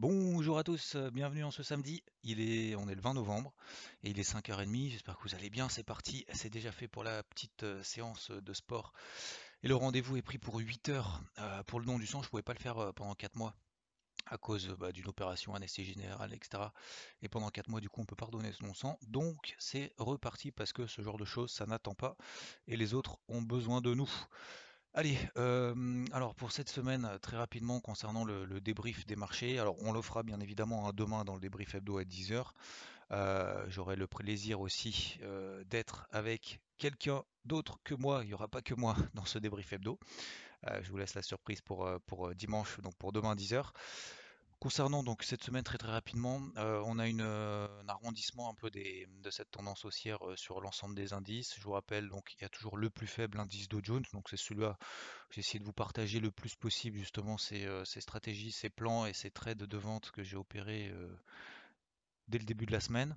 Bonjour à tous, euh, bienvenue en ce samedi. Il est, on est le 20 novembre et il est 5h30. J'espère que vous allez bien. C'est parti. C'est déjà fait pour la petite euh, séance de sport. Et le rendez-vous est pris pour 8 heures. Euh, pour le don du sang, je ne pouvais pas le faire euh, pendant 4 mois à cause bah, d'une opération anesthésie générale, etc. Et pendant 4 mois, du coup, on peut pas redonner son sang. Donc, c'est reparti parce que ce genre de choses, ça n'attend pas. Et les autres ont besoin de nous. Allez, alors pour cette semaine, très rapidement concernant le, débrief des marchés, alors on le fera bien évidemment hein, demain dans le débrief hebdo à 10h. J'aurai le plaisir aussi d'être avec quelqu'un d'autre que moi, il n'y aura pas que moi dans ce débrief hebdo. Je vous laisse la surprise pour, pour dimanche, donc pour demain 10h. Concernant donc cette semaine très très rapidement, euh, on a euh, un arrondissement un peu de cette tendance haussière euh, sur l'ensemble des indices. Je vous rappelle donc il y a toujours le plus faible indice Dow Jones, donc c'est celui-là. J'ai essayé de vous partager le plus possible justement ces, stratégies, ces plans et ces trades de vente que j'ai opérés dès le début de la semaine.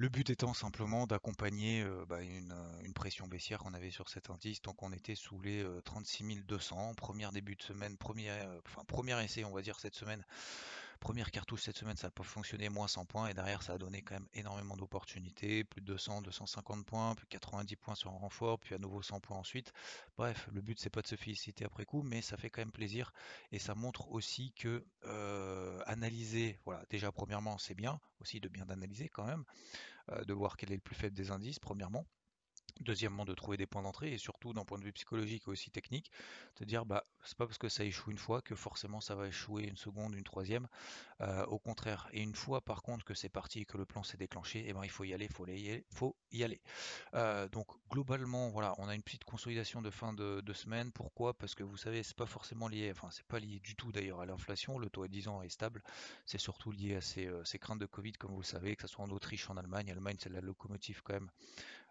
Le but étant simplement d'accompagner bah, une, pression baissière qu'on avait sur cet indice, donc on était sous les euh, 36 200, premier début de semaine, premier, enfin premier essai on va dire cette semaine, première cartouche cette semaine ça n'a pas fonctionné, moins 100 points, et derrière ça a donné quand même énormément d'opportunités, plus de 200, 250 points, puis 90 points sur un renfort, puis à nouveau 100 points ensuite. Bref, le but c'est pas de se féliciter après coup, mais ça fait quand même plaisir, et ça montre aussi que euh, analyser, voilà, déjà premièrement c'est bien, aussi de bien analyser quand même, euh, de voir quel est le plus faible des indices, premièrement. Deuxièmement, de trouver des points d'entrée et surtout d'un point de vue psychologique et aussi technique, de dire bah c'est pas parce que ça échoue une fois que forcément ça va échouer une seconde, une troisième. Euh, au contraire. Et une fois par contre que c'est parti et que le plan s'est déclenché, eh ben il faut y aller, faut y aller, faut y aller. Euh, donc globalement, voilà, on a une petite consolidation de fin de, semaine. Pourquoi? Parce que vous savez, c'est pas forcément lié, enfin c'est pas lié du tout d'ailleurs à l'inflation. Le taux à 10 ans est stable. C'est surtout lié à ces, euh, ces craintes de Covid, comme vous le savez, que ce soit en Autriche, en Allemagne. Allemagne, c'est la locomotive quand même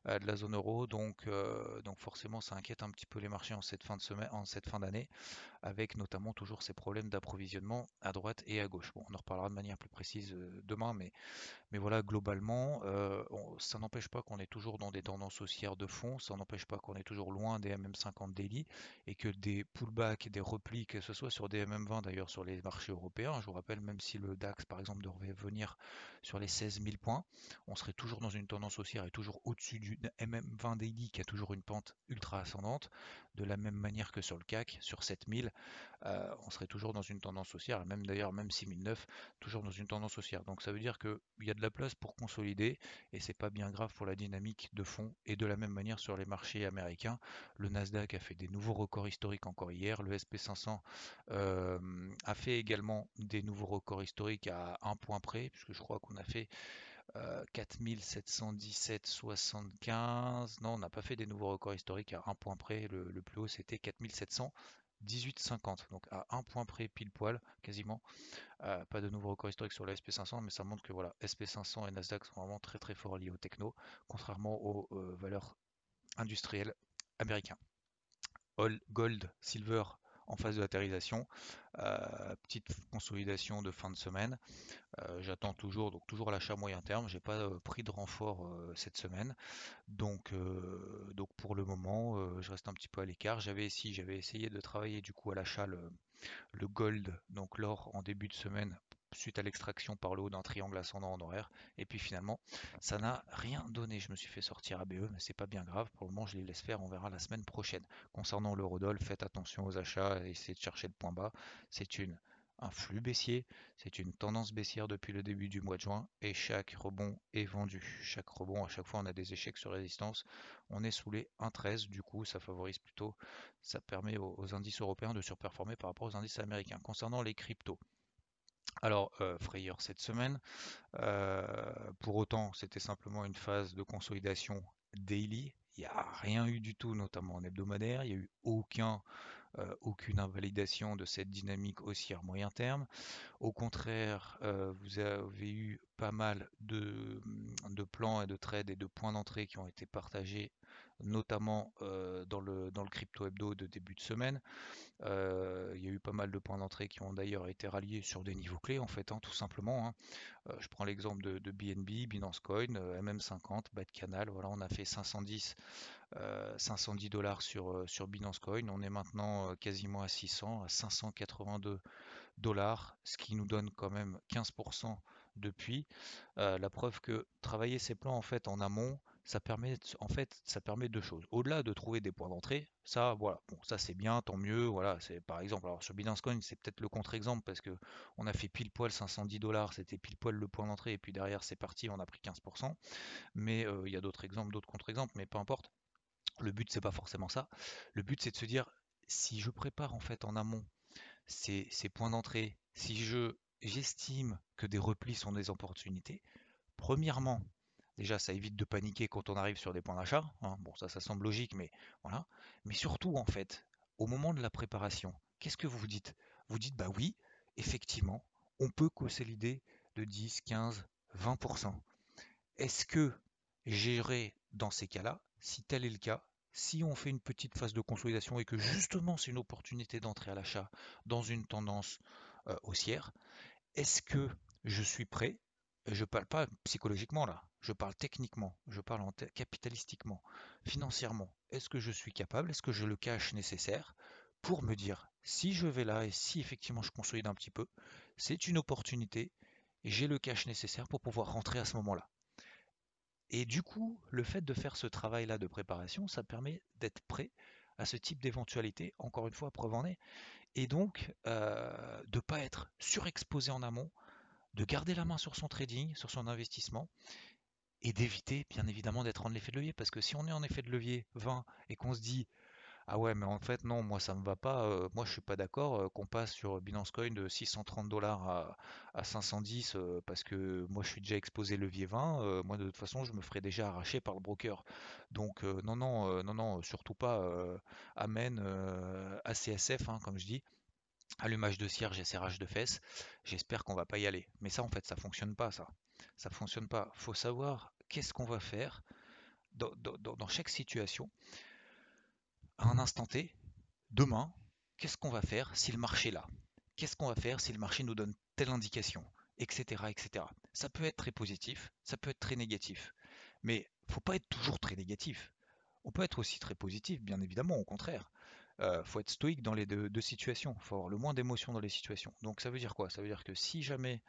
de la zone euro. Donc, euh, donc forcément, ça inquiète un petit peu les marchés en cette fin de semaine, en cette fin d'année, avec notamment toujours ces problèmes d'approvisionnement à droite et à gauche. Bon, on en reparlera de manière plus précise euh, demain, mais, mais voilà, globalement, euh, on- ça n'empêche pas qu'on est toujours dans des tendances haussières de fond, ça n'empêche pas qu'on est toujours loin des MM50 daily et que des pullbacks, des replis, que ce soit sur des MM20 d'ailleurs sur les marchés européens, je vous rappelle, même si le DAX par exemple devrait venir sur les 16 000 points, on serait toujours dans une tendance haussière et toujours au-dessus du MM20 daily qui a toujours une pente ultra ascendante, de la même manière que sur le CAC, sur 7000, euh, on serait toujours dans une tendance haussière, même d'ailleurs, même 6009, toujours dans une tendance haussière. Donc ça veut dire qu'il y a de la place pour consolider, et c'est pas bien grave pour la dynamique de fond. Et de la même manière sur les marchés américains, le Nasdaq a fait des nouveaux records historiques encore hier, le SP500 euh, a fait également des nouveaux records historiques à un point près, puisque je crois qu'on a fait euh, 4717,75. Non, on n'a pas fait des nouveaux records historiques à un point près. Le, plus haut, c'était 4718,50. Donc à un point près, pile poil, quasiment. Euh, pas de nouveaux records historiques sur le SP500, mais ça montre que voilà, SP500 et Nasdaq sont vraiment très très forts liés au techno, contrairement aux euh, valeurs industrielles américaines. All gold, silver en phase de latérisation. Euh, petite consolidation de fin de semaine. Euh, J'attends toujours, donc toujours l'achat moyen terme. J'ai pas euh, pris de renfort euh, cette semaine, donc donc pour le moment, je reste un petit peu à l'écart. J'avais si j'avais essayé de travailler du coup à l'achat le, le gold, donc l'or en début de semaine suite à l'extraction par le haut d'un triangle ascendant en horaire. Et puis finalement, ça n'a rien donné. Je me suis fait sortir ABE, mais c'est pas bien grave. Pour le moment, je les laisse faire. On verra la semaine prochaine. Concernant l'eurodoll, faites attention aux achats et essayez de chercher le point bas. C'est un flux baissier, c'est une tendance baissière depuis le début du mois de juin et chaque rebond est vendu. Chaque rebond, à chaque fois, on a des échecs sur résistance. On est sous les 1,13, du coup, ça favorise plutôt, ça permet aux indices européens de surperformer par rapport aux indices américains. Concernant les cryptos, alors, euh, frayeur cette semaine. Euh, pour autant, c'était simplement une phase de consolidation daily. il n'y a rien eu du tout, notamment en hebdomadaire. Il n'y a eu aucun, euh, aucune invalidation de cette dynamique haussière moyen terme. Au contraire, euh, vous avez eu pas mal de, de, plans et de trades et de points d'entrée qui ont été partagés, notamment euh, dans, le, dans le crypto hebdo de début de semaine. il y a eu pas mal de points d'entrée qui ont d'ailleurs été ralliés sur des niveaux clés, en fait, hein, tout simplement. Hein. je prends l'exemple de, de, BNB, Binance Coin, MM50, Bad Canal. Voilà, on a fait 510 510 dollars sur, sur Binance Coin. On est maintenant quasiment à 600, à 582 dollars, ce qui nous donne quand même 15% depuis. la preuve que travailler ces plans en fait en amont, ça permet en fait ça permet deux choses. Au-delà de trouver des points d'entrée, ça voilà, bon ça c'est bien, tant mieux. Voilà, c'est par exemple alors sur Binance Coin c'est peut-être le contre-exemple parce que on a fait pile poil 510 dollars, c'était pile poil le point d'entrée et puis derrière c'est parti, on a pris 15%. Mais il y a d'autres exemples, d'autres contre-exemples, mais peu importe. Le but, c'est pas forcément ça. Le but, c'est de se dire, si je prépare en fait en amont ces, points d'entrée, si je j'estime que des replis sont des opportunités, premièrement, déjà, ça évite de paniquer quand on arrive sur des points d'achat. Hein. Bon, ça, ça semble logique, mais voilà. Mais surtout, en fait, au moment de la préparation, qu'est-ce que vous vous dites? Vous dites, bah oui, effectivement, on peut consolider de 10, 15, 20%. Est-ce que j'irai dans ces cas-là? Si tel est le cas, si on fait une petite phase de consolidation et que justement c'est une opportunité d'entrer à l'achat dans une tendance euh, haussière, est-ce que je suis prêt? Je ne parle pas psychologiquement là, je parle techniquement, je parle en capitalistiquement, financièrement. Est-ce que je suis capable? Est-ce que j'ai le cash nécessaire pour me dire si je vais là et si effectivement je consolide un petit peu, c'est une opportunité, j'ai le cash nécessaire pour pouvoir rentrer à ce moment-là? Et du coup, le fait de faire ce travail-là de préparation, ça permet d'être prêt à ce type d'éventualité, encore une fois, preuve en est, et donc euh, de ne pas être surexposé en amont, de garder la main sur son trading, sur son investissement, et d'éviter bien évidemment d'être en effet de levier, parce que si on est en effet de levier 20 et qu'on se dit ah ouais, mais en fait, non, moi ça me va pas. Moi je suis pas d'accord qu'on passe sur Binance Coin de 630 dollars à, 510 euh, parce que moi je suis déjà exposé levier 20. moi de toute façon, je me ferai déjà arracher par le broker. Donc non, non, non, non, surtout pas. amen, ACSF, hein, comme je dis. Allumage de cierge et serrage de fesses. J'espère qu'on va pas y aller. Mais ça en fait, ça fonctionne pas, ça. Ça fonctionne pas. Faut savoir qu'est-ce qu'on va faire dans chaque situation à un instant T, demain, qu'est-ce qu'on va faire si le marché là? Qu'est-ce qu'on va faire si le marché nous donne telle indication Etc. etc. Ça peut être très positif, ça peut être très négatif. Mais faut pas être toujours très négatif. On peut être aussi très positif, bien évidemment, au contraire. Euh, faut être stoïque dans les deux, situations. Il faut avoir le moins d'émotions dans les situations. Donc ça veut dire quoi? Ça veut dire que si jamais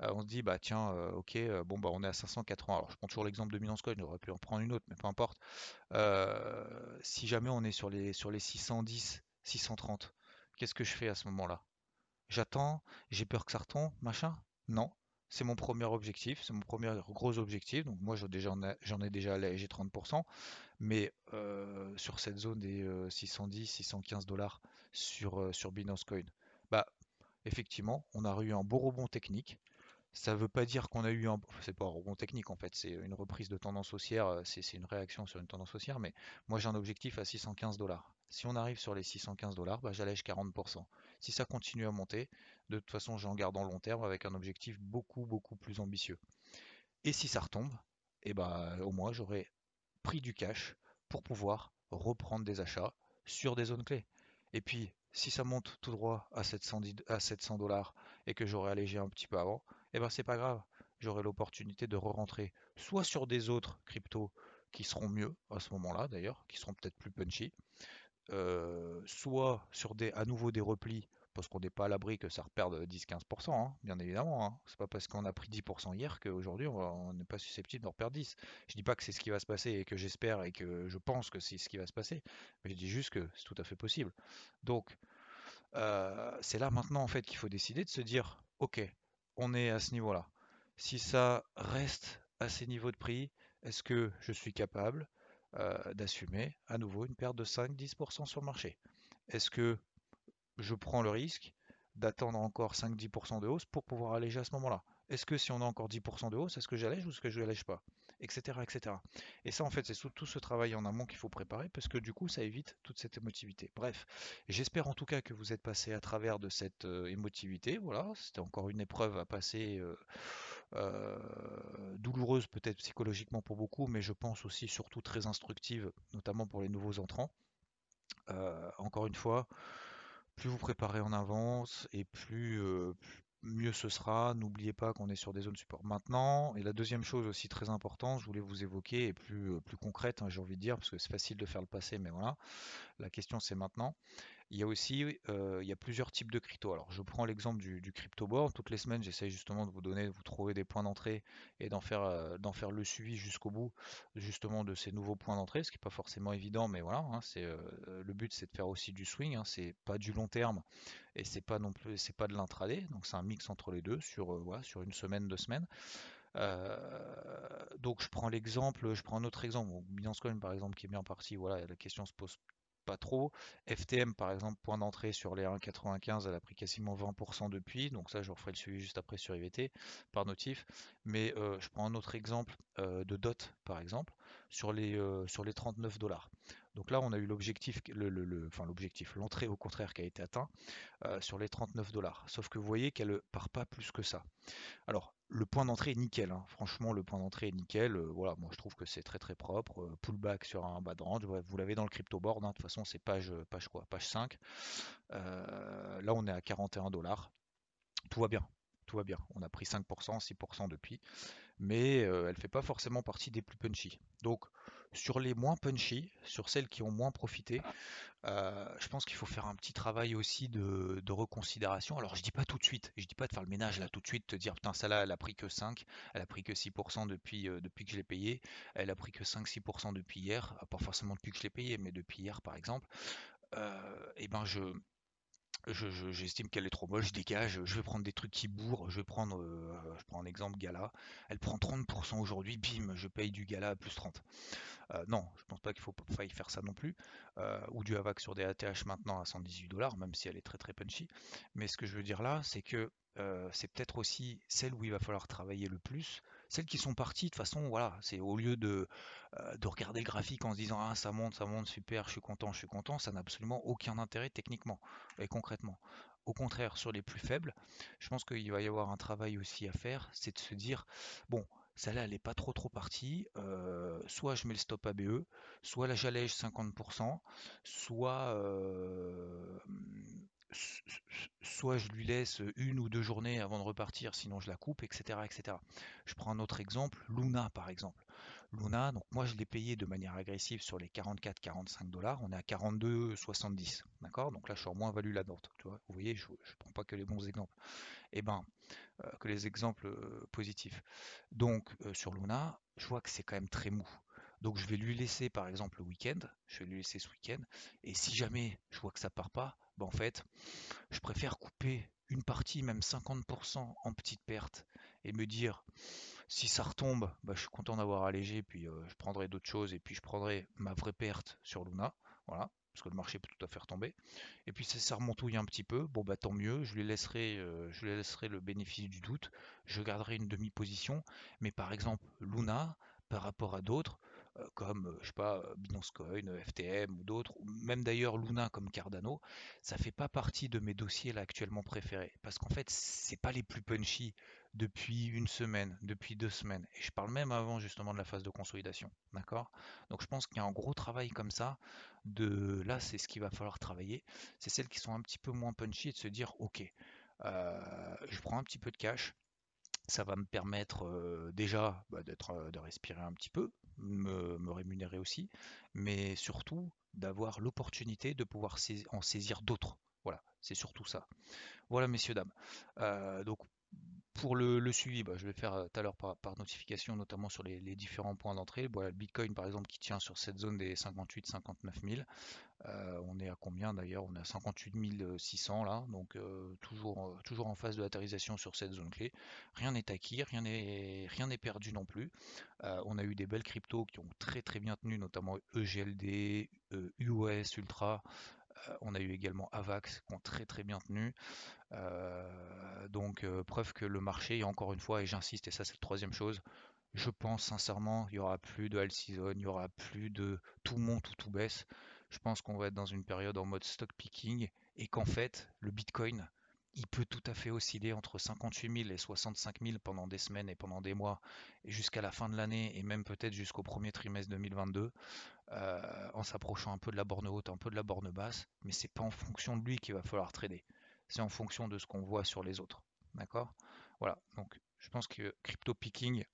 euh, on se dit bah tiens euh, ok euh, bon bah on est à 580 alors je prends toujours l'exemple de Binance Coin j'aurais pu en prendre une autre mais peu importe. Si jamais on est sur les sur les 610 630 qu'est-ce que je fais à ce moment-là? J'attends j'ai peur que ça retombe machin? Non. C'est mon premier objectif, c'est mon premier gros objectif. Donc moi j'en ai, ai, déjà allégé 30%, mais sur cette zone des 610, 615 dollars sur, sur Binance Coin, bah effectivement on a eu un beau rebond technique. Ça ne veut pas dire qu'on a eu un. C'est pas un rebond technique en fait, c'est une reprise de tendance haussière, c'est une réaction sur une tendance haussière, mais moi j'ai un objectif à 615 dollars. Si on arrive sur les 615 dollars, bah, j'allège 40%. Si ça continue à monter, de toute façon j'en garde en long terme avec un objectif beaucoup beaucoup plus ambitieux. Et si ça retombe, et eh bah, au moins j'aurai du cash pour pouvoir reprendre des achats sur des zones clés. Et puis si ça monte tout droit à 700 dollars et que j'aurais allégé un petit peu avant, eh ben c'est pas grave. J'aurai l'opportunité de re-rentrer soit sur des autres cryptos qui seront mieux à ce moment-là d'ailleurs, qui seront peut-être plus punchy, euh, soit sur des, à nouveau des replis, parce qu'on n'est pas à l'abri que ça reperde 10-15%, hein, bien évidemment. Hein. C'est pas parce qu'on a pris 10% hier qu'aujourd'hui on n'est pas susceptible de reperdre 10. Je dis pas que c'est ce qui va se passer et que j'espère et que je pense que c'est ce qui va se passer, mais je dis juste que c'est tout à fait possible. Donc euh, c'est là maintenant en fait qu'il faut décider de se dire, ok, on est à ce niveau-là. Si ça reste à ces niveaux de prix, est-ce que je suis capable euh, d'assumer à nouveau une perte de 5-10% sur le marché? Est-ce que je prends le risque d'attendre encore 5-10% de hausse pour pouvoir alléger à ce moment-là Est-ce que si on a encore 10% de hausse, est-ce que j'allège ou est-ce que je n'allège pas etc., etc. Et ça, en fait, c'est tout ce travail en amont qu'il faut préparer parce que du coup, ça évite toute cette émotivité. Bref, j'espère en tout cas que vous êtes passé à travers de cette euh, émotivité. Voilà, c'était encore une épreuve à passer. Euh, euh, douloureuse peut-être psychologiquement pour beaucoup, mais je pense aussi surtout très instructive, notamment pour les nouveaux entrants. encore une fois, plus vous préparez en avance et plus, mieux ce sera. N'oubliez pas qu'on est sur des zones support maintenant. Et la deuxième chose aussi très importante, je voulais vous évoquer, et plus, concrète, hein, j'ai envie de dire, parce que c'est facile de faire le passé, mais voilà, la question c'est maintenant. Il y a aussi il y a plusieurs types de crypto. Alors je prends l'exemple du, crypto board. Toutes les semaines, j'essaye justement de vous donner, de vous trouver des points d'entrée et d'en faire, faire le suivi jusqu'au bout, justement de ces nouveaux points d'entrée, ce qui n'est pas forcément évident, mais voilà, hein, le but c'est de faire aussi du swing, hein, c'est pas du long terme et c'est pas non plus c'est pas de l'intraday, donc c'est un mix entre les deux sur, voilà, sur une semaine, deux semaines. donc je prends l'exemple, je prends un autre exemple, Binance Coin par exemple qui est bien parti, voilà, la question se pose pas trop. FTM par exemple, point d'entrée sur les 1,95, elle a pris quasiment 20% depuis, donc ça je referai le suivi juste après sur IVT par notif. Mais euh, je prends un autre exemple euh, de DOT par exemple, sur les, euh, sur les 39 dollars. Donc là on a eu l'objectif, le, enfin l'objectif, l'entrée au contraire qui a été atteint sur les 39 dollars. Sauf que vous voyez qu'elle part pas plus que ça. Alors le point d'entrée est nickel, hein. franchement le point d'entrée est nickel, euh, voilà, moi je trouve que c'est très très propre, euh, pullback sur un bas de range, vous l'avez dans le crypto board, hein. de toute façon c'est page, page quoi, page 5, euh, là on est à 41 dollars, tout va bien, tout va bien, on a pris 5%, 6% depuis, mais elle fait pas forcément partie des plus punchy, donc sur les moins punchy, sur celles qui ont moins profité, euh, je pense qu'il faut faire un petit travail aussi de, reconsidération. Alors je dis pas tout de suite, je dis pas de faire le ménage là tout de suite, te dire putain celle-là elle a pris que 5, elle a pris que 6% depuis, euh, depuis que je l'ai payé, elle a pris que 5-6% depuis hier, pas forcément depuis que je l'ai payé, mais depuis hier par exemple. Euh, et ben je j'estime qu'elle est trop moche, je dégage, je vais prendre des trucs qui bourrent, je vais prendre, je prends un exemple Gala, elle prend 30% aujourd'hui, bim, je paye du Gala à plus 30. Euh, non, je pense pas qu'il faut faille faire ça non plus. Euh, ou du AVAC sur des ATH maintenant à 118 dollars, même si elle est très très punchy. Mais ce que je veux dire là, c'est que euh, c'est peut-être aussi celle où il va falloir travailler le plus. Celles qui sont parties, de toute façon, voilà, c'est au lieu de, de regarder le graphique en se disant ah ça monte, ça monte, super, je suis content, je suis content, ça n'a absolument aucun intérêt techniquement et concrètement. Au contraire, sur les plus faibles, je pense qu'il va y avoir un travail aussi à faire, c'est de se dire, bon, celle-là, elle n'est pas trop trop partie. Euh, soit je mets le stop ABE, soit là j'allège 50%, soit, euh, soit je lui laisse une ou deux journées avant de repartir, sinon je la coupe, etc. etc. Je prends un autre exemple, Luna par exemple. Luna, donc moi je l'ai payé de manière agressive sur les 44-45 dollars, on est à 42,70, d'accord? Donc là je suis en moins value la vois, vous voyez, je ne prends pas que les bons exemples. Eh ben, euh, que les exemples euh, positifs. Donc euh, sur Luna, je vois que c'est quand même très mou. Donc je vais lui laisser par exemple le week-end, je vais lui laisser ce week-end, et si jamais je vois que ça part pas, ben en fait, je préfère couper une partie, même 50% en petite perte, et me dire si ça retombe, ben, je suis content d'avoir allégé, puis je prendrai d'autres choses, et puis je prendrai ma vraie perte sur Luna. Voilà parce que le marché peut tout à fait retomber. Et puis si ça remontouille un petit peu, bon bah tant mieux, je lui laisserai, euh, je lui laisserai le bénéfice du doute, je garderai une demi-position, mais par exemple Luna, par rapport à d'autres, euh, comme euh, je sais pas Binance Coin, FTM ou d'autres, même d'ailleurs Luna comme Cardano, ça fait pas partie de mes dossiers là actuellement préférés, parce qu'en fait c'est pas les plus punchy depuis une semaine, depuis deux semaines. Et je parle même avant justement de la phase de consolidation. D'accord? Donc je pense qu'il y a un gros travail comme ça. De là, c'est ce qu'il va falloir travailler. C'est celles qui sont un petit peu moins punchy et de se dire ok, euh, je prends un petit peu de cash. Ça va me permettre euh, déjà bah, d'être, euh, de respirer un petit peu, me, rémunérer aussi, mais surtout d'avoir l'opportunité de pouvoir en saisir d'autres. Voilà, c'est surtout ça. Voilà, messieurs, dames. donc, pour le, suivi, bah, je vais faire tout à l'heure par, notification, notamment sur les, différents points d'entrée. Le Bitcoin, par exemple, qui tient sur cette zone des 58-59 000. on est à combien d'ailleurs? On est à 58 600 là, donc toujours, toujours en phase de latérisation sur cette zone clé. Rien n'est acquis, rien n'est perdu non plus. on a eu des belles cryptos qui ont très très bien tenu, notamment EGLD, UOS, Ultra, on a eu également Avax qui ont très très bien tenu. donc preuve que le marché, encore une fois, et j'insiste, et ça c'est la troisième chose, je pense sincèrement, il n'y aura plus de all season, il n'y aura plus de tout monte ou tout baisse. Je pense qu'on va être dans une période en mode stock picking et qu'en fait, le Bitcoin, il peut tout à fait osciller entre 58 000 et 65 000 pendant des semaines et pendant des mois, jusqu'à la fin de l'année, et même peut-être jusqu'au premier trimestre 2022, euh, en s'approchant un peu de la borne haute, un peu de la borne basse, mais c'est pas en fonction de lui qu'il va falloir trader, c'est en fonction de ce qu'on voit sur les autres. D'accord? Voilà, donc je pense que crypto picking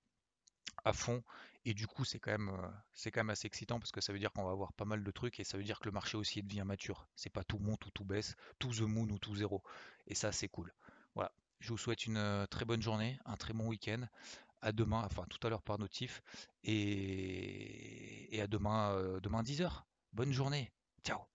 à fond, et du coup, c'est quand même, euh, c'est quand même assez excitant parce que ça veut dire qu'on va avoir pas mal de trucs et ça veut dire que le marché aussi devient mature. C'est pas tout monte ou tout baisse, tout the moon ou tout zéro. Et ça, c'est cool. Voilà. Je vous souhaite une euh, très bonne journée, un très bon week-end. À demain, enfin tout à l'heure par notif. Et, et à demain, euh, demain 10h. Bonne journée. Ciao.